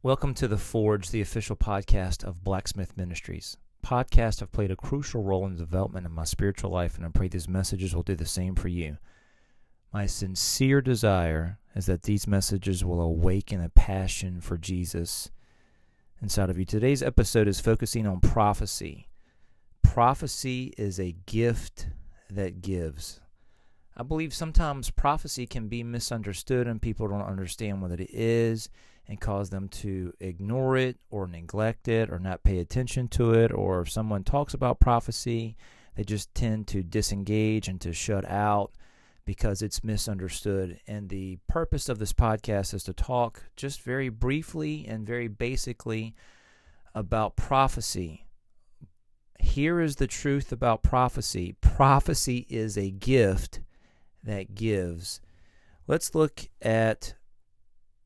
Welcome to The Forge, the official podcast of Blacksmith Ministries. Podcasts have played a crucial role in the development of my spiritual life, and I pray these messages will do the same for you. My sincere desire is that these messages will awaken a passion for Jesus inside of you. Today's episode is focusing on prophecy. Prophecy is a gift that gives. I believe sometimes prophecy can be misunderstood and people don't understand what it is and cause them to ignore it or neglect it or not pay attention to it. Or if someone talks about prophecy, they just tend to disengage and to shut out because it's misunderstood. And the purpose of this podcast is to talk just very briefly and very basically about prophecy. Here is the truth about prophecy prophecy is a gift that gives. Let's look at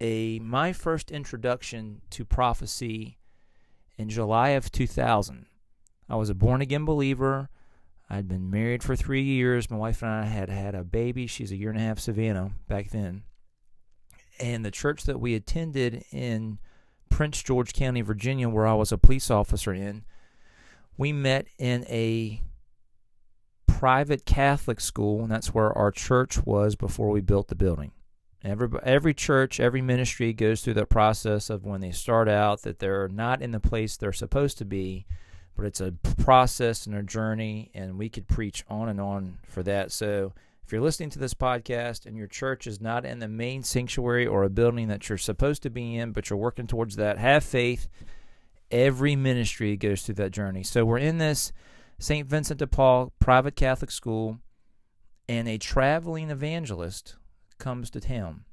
a my first introduction to prophecy in July of 2000. I was a born again believer. I'd been married for three years. My wife and I had had a baby. She's a year and a half, Savannah, back then. And the church that we attended in Prince George County, Virginia, where I was a police officer in, we met in a private Catholic school, and that's where our church was before we built the building. Every every church, every ministry goes through that process of when they start out that they're not in the place they're supposed to be, but it's a process and a journey, and we could preach on and on for that. So if you're listening to this podcast and your church is not in the main sanctuary or a building that you're supposed to be in, but you're working towards that, have faith. Every ministry goes through that journey. So we're in this St. Vincent de Paul private Catholic school, and a traveling evangelist comes to town.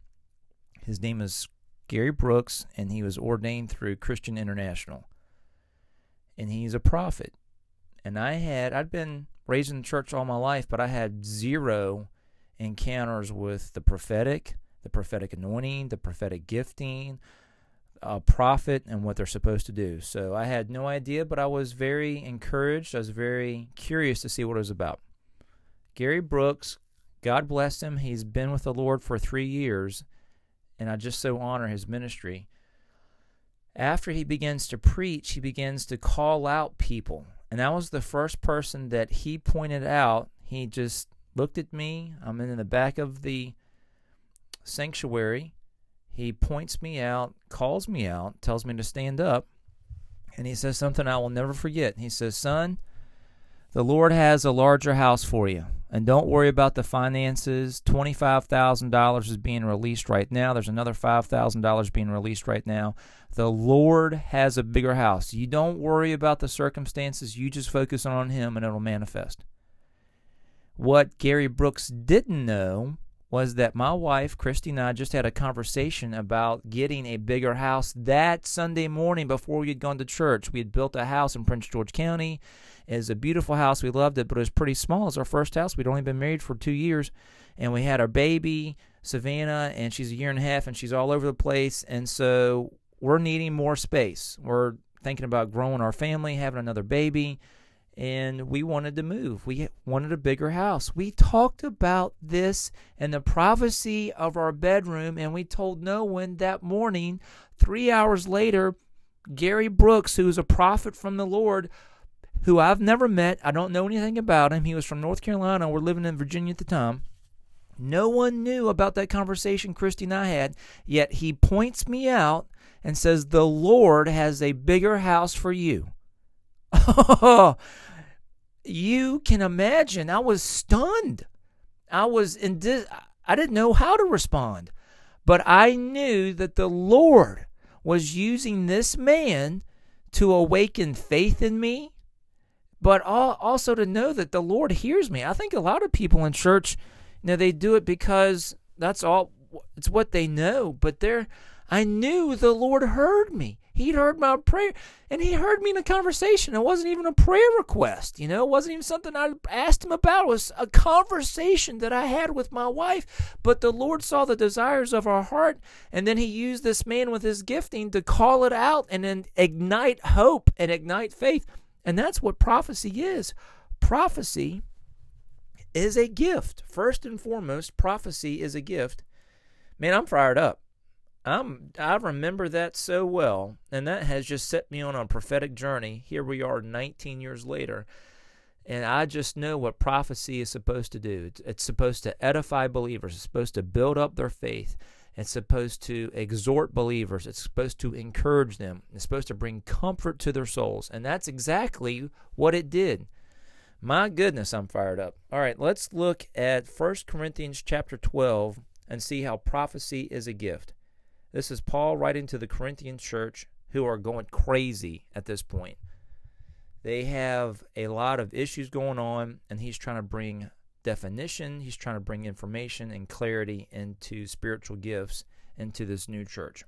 His name is Gary Brooks, and he was ordained through Christian International. And he's a prophet. And I had, I'd been raised in the church all my life, but I had zero encounters with the prophetic, the prophetic anointing, the prophetic gifting, a prophet and what they're supposed to do. So I had no idea, but I was very encouraged. I was very curious to see what it was about. Gary Brooks, God bless him. He's been with the Lord for three years, and I just so honor his ministry. After he begins to preach, he begins to call out people. And that was the first person that he pointed out. He just looked at me. I'm in the back of the sanctuary he points me out, calls me out, tells me to stand up, and he says something I will never forget. He says, Son, the Lord has a larger house for you. And don't worry about the finances. $25,000 is being released right now. There's another $5,000 being released right now. The Lord has a bigger house. You don't worry about the circumstances. You just focus on Him and it'll manifest. What Gary Brooks didn't know was that my wife, Christy, and I just had a conversation about getting a bigger house that Sunday morning before we had gone to church. We had built a house in Prince George County. It was a beautiful house. We loved it, but it was pretty small. It was our first house. We'd only been married for two years, and we had our baby, Savannah, and she's a year and a half, and she's all over the place. And so we're needing more space. We're thinking about growing our family, having another baby and we wanted to move. We wanted a bigger house. We talked about this and the privacy of our bedroom, and we told no one that morning. Three hours later, Gary Brooks, who's a prophet from the Lord, who I've never met, I don't know anything about him. He was from North Carolina. We're living in Virginia at the time. No one knew about that conversation Christy and I had, yet he points me out and says, The Lord has a bigger house for you. You can imagine. I was stunned. I was in. Dis- I didn't know how to respond, but I knew that the Lord was using this man to awaken faith in me, but also to know that the Lord hears me. I think a lot of people in church, you know, they do it because that's all. It's what they know, but they're. I knew the Lord heard me. He'd heard my prayer, and he heard me in a conversation. It wasn't even a prayer request, you know. It wasn't even something I asked him about. It was a conversation that I had with my wife. But the Lord saw the desires of our heart, and then He used this man with his gifting to call it out and then ignite hope and ignite faith. And that's what prophecy is. Prophecy is a gift. First and foremost, prophecy is a gift. Man, I'm fired up. I'm I remember that so well, and that has just set me on a prophetic journey. Here we are 19 years later, and I just know what prophecy is supposed to do. It's, it's supposed to edify believers. It's supposed to build up their faith. It's supposed to exhort believers. It's supposed to encourage them. It's supposed to bring comfort to their souls. And that's exactly what it did. My goodness, I'm fired up. All right, let's look at 1 Corinthians chapter 12 and see how prophecy is a gift. This is Paul writing to the Corinthian church who are going crazy at this point. They have a lot of issues going on, and he's trying to bring definition, he's trying to bring information and clarity into spiritual gifts into this new church.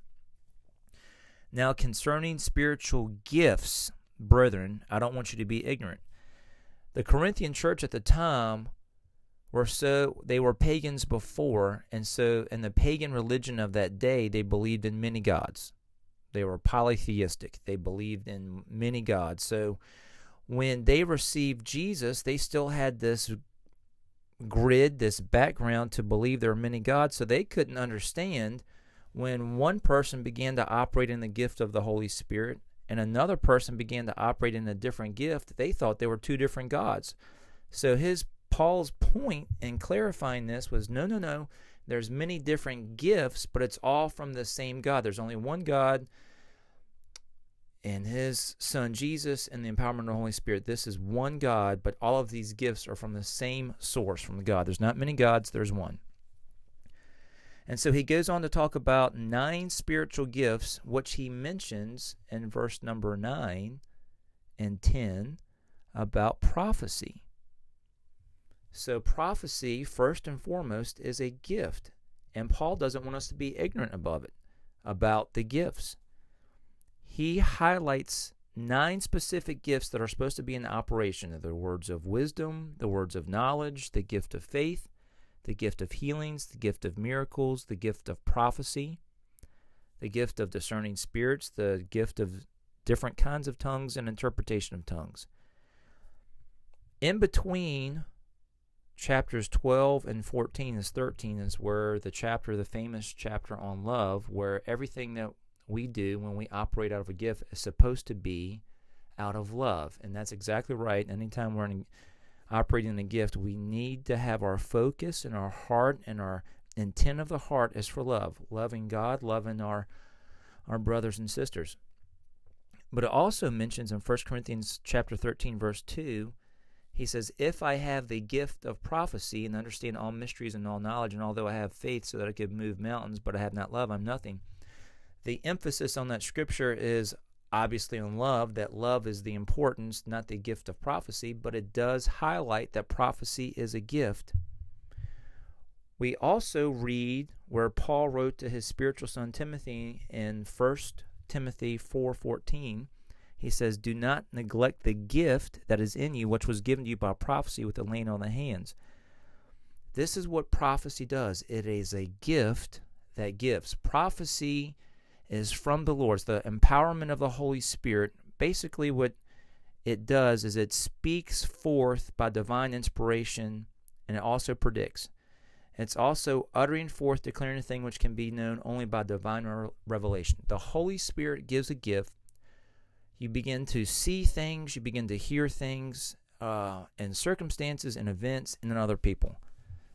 Now, concerning spiritual gifts, brethren, I don't want you to be ignorant. The Corinthian church at the time were so they were pagans before, and so in the pagan religion of that day, they believed in many gods. They were polytheistic. They believed in many gods. So when they received Jesus, they still had this grid, this background to believe there are many gods, so they couldn't understand when one person began to operate in the gift of the Holy Spirit and another person began to operate in a different gift, they thought they were two different gods. So his Paul's point in clarifying this was no, no, no. There's many different gifts, but it's all from the same God. There's only one God and his son Jesus and the empowerment of the Holy Spirit. This is one God, but all of these gifts are from the same source, from God. There's not many gods, there's one. And so he goes on to talk about nine spiritual gifts, which he mentions in verse number 9 and 10 about prophecy. So, prophecy, first and foremost, is a gift. And Paul doesn't want us to be ignorant above it, about the gifts he highlights nine specific gifts that are supposed to be in operation the words of wisdom, the words of knowledge, the gift of faith, the gift of healings, the gift of miracles, the gift of prophecy, the gift of discerning spirits, the gift of different kinds of tongues, and interpretation of tongues. In between chapters 12 and 14 is 13 is where the chapter, the famous chapter on love, where everything that we do when we operate out of a gift is supposed to be out of love. And that's exactly right. Anytime we're in, operating in a gift, we need to have our focus and our heart and our intent of the heart is for love, loving God, loving our our brothers and sisters. But it also mentions in 1 Corinthians chapter 13 verse 2, he says, "If I have the gift of prophecy and understand all mysteries and all knowledge, and although I have faith so that I could move mountains, but I have not love, I'm nothing." the emphasis on that scripture is obviously on love, that love is the importance, not the gift of prophecy, but it does highlight that prophecy is a gift. We also read where Paul wrote to his spiritual son Timothy in 1 Timothy 4:14. He says, "Do not neglect the gift that is in you, which was given to you by prophecy with the laying on the hands." This is what prophecy does. It is a gift that gives. Prophecy is from the Lord. It's the empowerment of the Holy Spirit. Basically, what it does is it speaks forth by divine inspiration and it also predicts. It's also uttering forth, declaring a thing which can be known only by divine revelation. The Holy Spirit gives a gift. You begin to see things, you begin to hear things uh, in circumstances and events and in other people.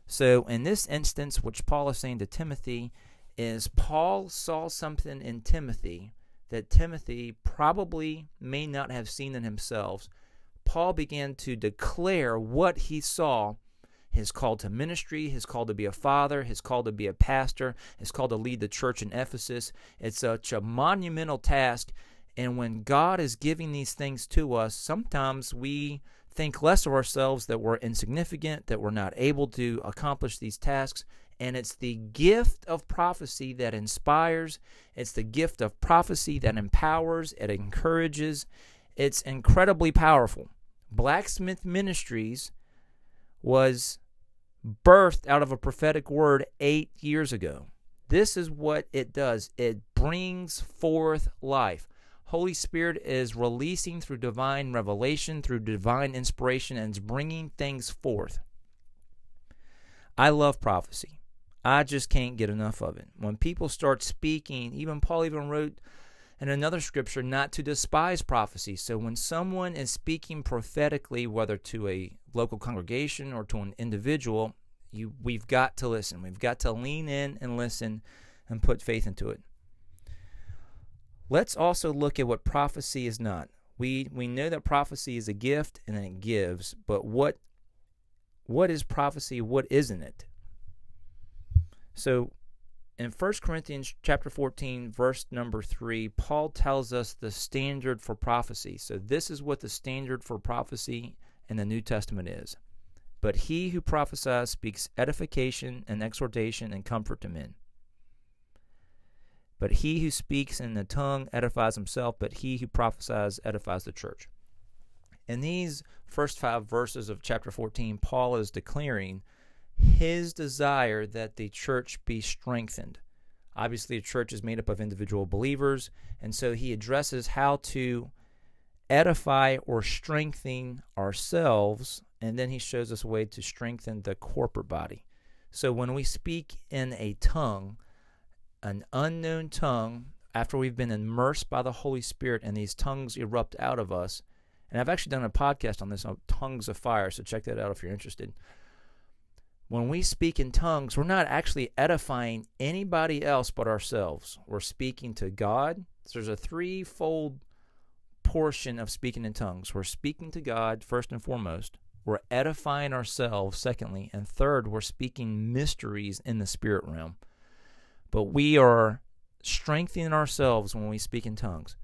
So, in this instance, which Paul is saying to Timothy, is Paul saw something in Timothy that Timothy probably may not have seen in himself. Paul began to declare what he saw his call to ministry, his call to be a father, his call to be a pastor, his call to lead the church in Ephesus. It's such a monumental task. And when God is giving these things to us, sometimes we think less of ourselves that we're insignificant, that we're not able to accomplish these tasks and it's the gift of prophecy that inspires, it's the gift of prophecy that empowers, it encourages. It's incredibly powerful. Blacksmith Ministries was birthed out of a prophetic word eight years ago. This is what it does it brings forth life. Holy Spirit is releasing through divine revelation, through divine inspiration, and is bringing things forth. I love prophecy. I just can't get enough of it. When people start speaking, even Paul even wrote in another scripture not to despise prophecy. So when someone is speaking prophetically, whether to a local congregation or to an individual, you we've got to listen. We've got to lean in and listen and put faith into it. Let's also look at what prophecy is not. We we know that prophecy is a gift and it gives, but what what is prophecy? What isn't it? So in 1 Corinthians chapter 14 verse number 3 Paul tells us the standard for prophecy. So this is what the standard for prophecy in the New Testament is. But he who prophesies speaks edification and exhortation and comfort to men. But he who speaks in the tongue edifies himself, but he who prophesies edifies the church. In these first five verses of chapter 14, Paul is declaring his desire that the church be strengthened. Obviously, a church is made up of individual believers, and so he addresses how to edify or strengthen ourselves, and then he shows us a way to strengthen the corporate body. So when we speak in a tongue, an unknown tongue after we've been immersed by the Holy Spirit and these tongues erupt out of us. And I've actually done a podcast on this on tongues of fire, so check that out if you're interested. When we speak in tongues, we're not actually edifying anybody else but ourselves. We're speaking to God. So there's a threefold portion of speaking in tongues. We're speaking to God first and foremost. We're edifying ourselves, secondly. And third, we're speaking mysteries in the spirit realm. But we are strengthening ourselves when we speak in tongues.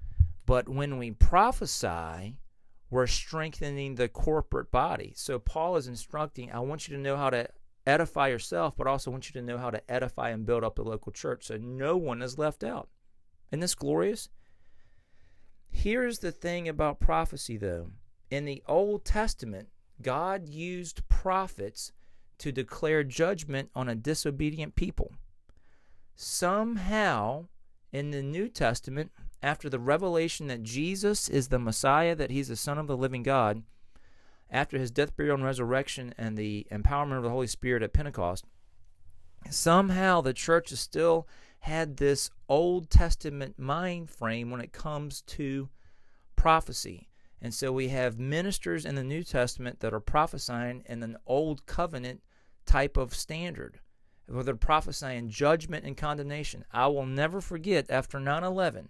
But when we prophesy, we're strengthening the corporate body. So Paul is instructing, I want you to know how to edify yourself, but also want you to know how to edify and build up the local church so no one is left out. Isn't this glorious? Here's the thing about prophecy, though. In the Old Testament, God used prophets to declare judgment on a disobedient people somehow in the New Testament, after the revelation that Jesus is the Messiah, that he's the Son of the living God, after his death, burial, and resurrection, and the empowerment of the Holy Spirit at Pentecost, somehow the church has still had this Old Testament mind frame when it comes to prophecy. And so we have ministers in the New Testament that are prophesying in an Old Covenant type of standard where they're prophesying judgment and condemnation. I will never forget after 9 11,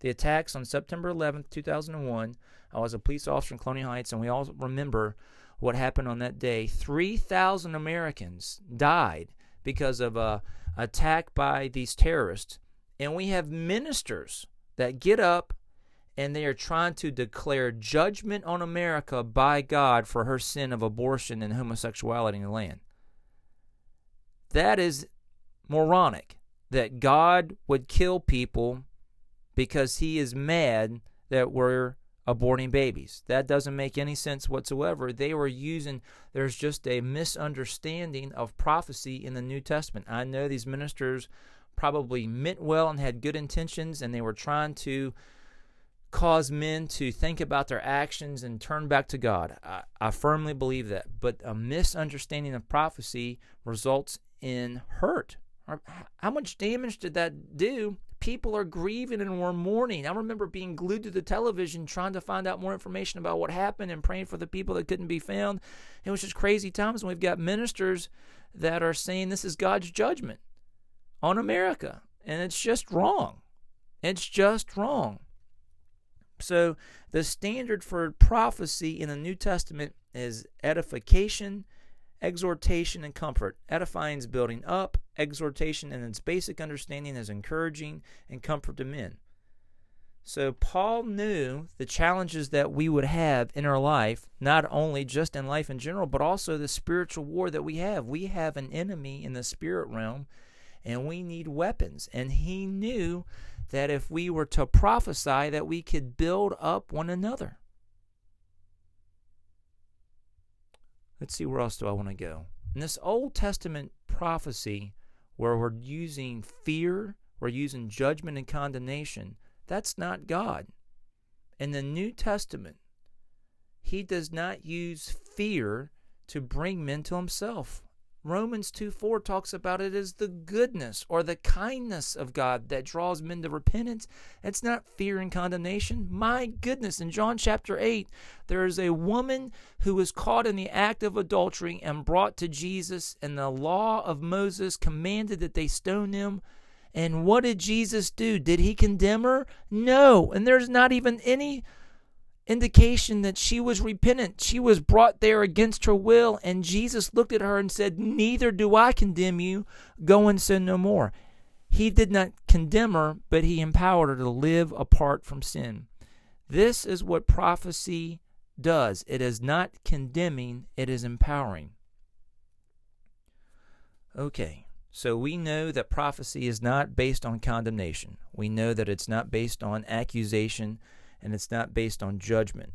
the attacks on September 11th, 2001. I was a police officer in Colonial Heights, and we all remember what happened on that day. 3,000 Americans died because of a attack by these terrorists. And we have ministers that get up and they are trying to declare judgment on America by God for her sin of abortion and homosexuality in the land. That is moronic that God would kill people because he is mad that we're aborting babies. That doesn't make any sense whatsoever. They were using, there's just a misunderstanding of prophecy in the New Testament. I know these ministers probably meant well and had good intentions, and they were trying to cause men to think about their actions and turn back to God. I, I firmly believe that. But a misunderstanding of prophecy results in hurt. How much damage did that do? People are grieving and we're mourning. I remember being glued to the television trying to find out more information about what happened and praying for the people that couldn't be found. It was just crazy times. And we've got ministers that are saying this is God's judgment on America. And it's just wrong. It's just wrong. So, the standard for prophecy in the New Testament is edification exhortation and comfort. Edifying is building up, exhortation and its basic understanding is encouraging and comfort to men. So Paul knew the challenges that we would have in our life, not only just in life in general, but also the spiritual war that we have. We have an enemy in the spirit realm and we need weapons. And he knew that if we were to prophesy that we could build up one another. Let's see, where else do I want to go? In this Old Testament prophecy, where we're using fear, we're using judgment and condemnation, that's not God. In the New Testament, He does not use fear to bring men to Himself. Romans 2 4 talks about it as the goodness or the kindness of God that draws men to repentance. It's not fear and condemnation. My goodness, in John chapter 8, there is a woman who was caught in the act of adultery and brought to Jesus, and the law of Moses commanded that they stone them. And what did Jesus do? Did he condemn her? No. And there's not even any indication that she was repentant. She was brought there against her will, and Jesus looked at her and said, Neither do I condemn you. Go and sin no more. He did not condemn her, but he empowered her to live apart from sin. This is what prophecy does it is not condemning, it is empowering. Okay, so we know that prophecy is not based on condemnation. We know that it's not based on accusation and it's not based on judgment.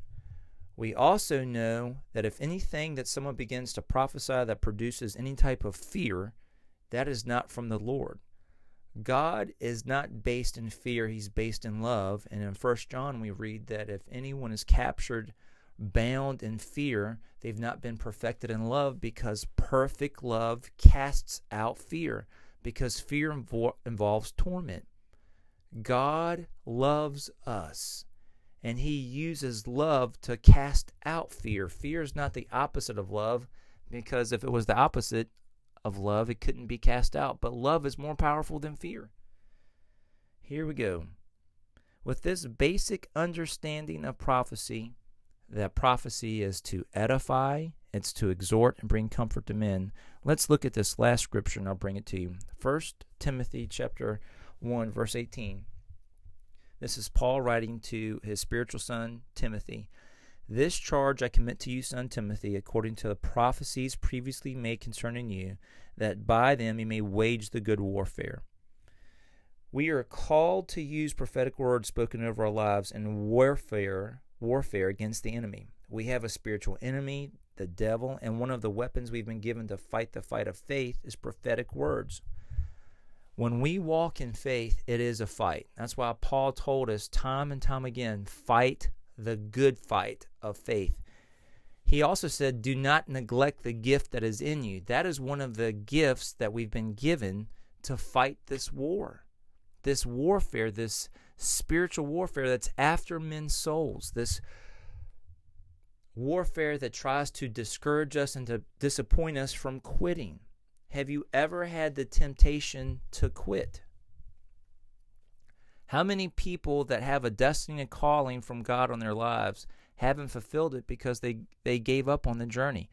We also know that if anything that someone begins to prophesy that produces any type of fear, that is not from the Lord. God is not based in fear, he's based in love. And in 1 John we read that if anyone is captured bound in fear, they've not been perfected in love because perfect love casts out fear because fear invo- involves torment. God loves us and he uses love to cast out fear. Fear is not the opposite of love because if it was the opposite of love, it couldn't be cast out. But love is more powerful than fear. Here we go. With this basic understanding of prophecy, that prophecy is to edify, it's to exhort and bring comfort to men. Let's look at this last scripture and I'll bring it to you. First Timothy chapter 1 verse 18. This is Paul writing to his spiritual son, Timothy. This charge I commit to you, son Timothy, according to the prophecies previously made concerning you, that by them you may wage the good warfare. We are called to use prophetic words spoken over our lives in warfare, warfare against the enemy. We have a spiritual enemy, the devil, and one of the weapons we've been given to fight the fight of faith is prophetic words. When we walk in faith, it is a fight. That's why Paul told us time and time again fight the good fight of faith. He also said, Do not neglect the gift that is in you. That is one of the gifts that we've been given to fight this war, this warfare, this spiritual warfare that's after men's souls, this warfare that tries to discourage us and to disappoint us from quitting. Have you ever had the temptation to quit? How many people that have a destiny and calling from God on their lives haven't fulfilled it because they, they gave up on the journey?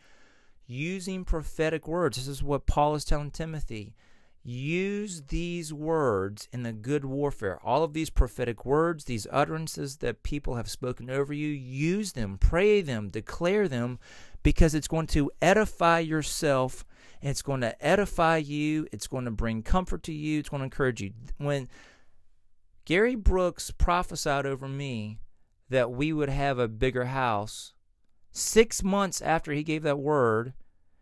Using prophetic words. This is what Paul is telling Timothy. Use these words in the good warfare. All of these prophetic words, these utterances that people have spoken over you, use them, pray them, declare them, because it's going to edify yourself it's going to edify you. It's going to bring comfort to you. It's going to encourage you. When Gary Brooks prophesied over me that we would have a bigger house, six months after he gave that word,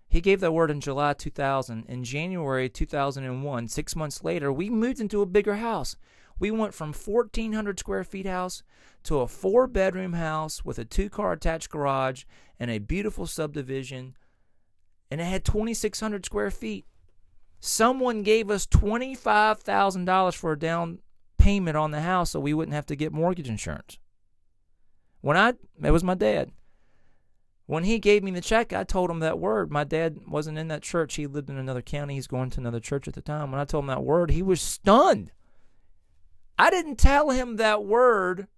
he gave that word in July 2000. In January 2001, six months later, we moved into a bigger house. We went from 1,400 square feet house to a four bedroom house with a two car attached garage and a beautiful subdivision and it had 2,600 square feet. Someone gave us $25,000 for a down payment on the house so we wouldn't have to get mortgage insurance. When I, it was my dad. When he gave me the check, I told him that word. My dad wasn't in that church. He lived in another county. He's going to another church at the time. When I told him that word, he was stunned. I didn't tell him that word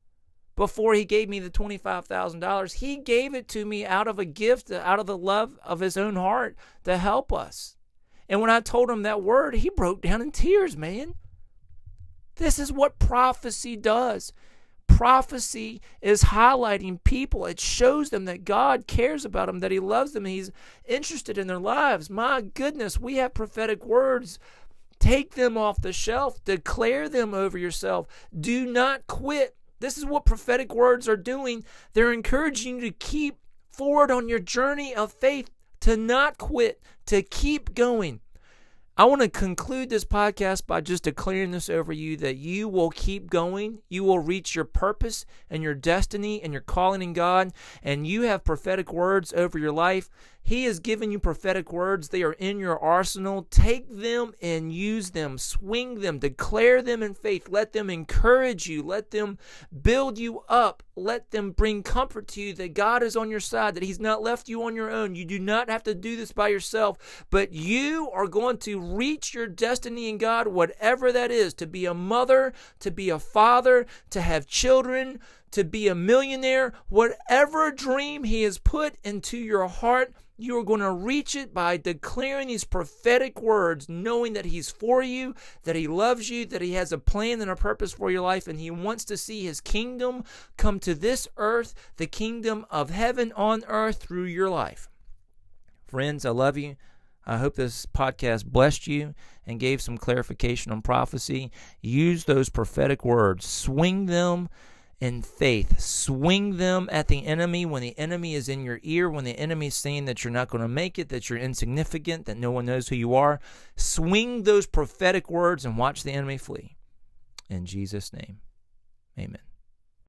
before he gave me the $25,000. He gave it to me out of a gift, out of the love of his own heart to help us. And when I told him that word, he broke down in tears, man. This is what prophecy does. Prophecy is highlighting people. It shows them that God cares about them, that He loves them, He's interested in their lives. My goodness, we have prophetic words Take them off the shelf. Declare them over yourself. Do not quit. This is what prophetic words are doing. They're encouraging you to keep forward on your journey of faith, to not quit, to keep going. I want to conclude this podcast by just declaring this over you that you will keep going. You will reach your purpose and your destiny and your calling in God. And you have prophetic words over your life. He has given you prophetic words. They are in your arsenal. Take them and use them. Swing them. Declare them in faith. Let them encourage you. Let them build you up. Let them bring comfort to you that God is on your side, that He's not left you on your own. You do not have to do this by yourself, but you are going to reach your destiny in God, whatever that is to be a mother, to be a father, to have children, to be a millionaire, whatever dream He has put into your heart you are going to reach it by declaring these prophetic words, knowing that He's for you, that He loves you, that He has a plan and a purpose for your life, and He wants to see His kingdom come to this earth, the kingdom of heaven on earth through your life. Friends, I love you. I hope this podcast blessed you and gave some clarification on prophecy. Use those prophetic words, swing them in faith. Swing them at the enemy when the enemy is in your ear, when the enemy is saying that you're not going to make it, that you're insignificant, that no one knows who you are. Swing those prophetic words and watch the enemy flee. In Jesus' name, amen.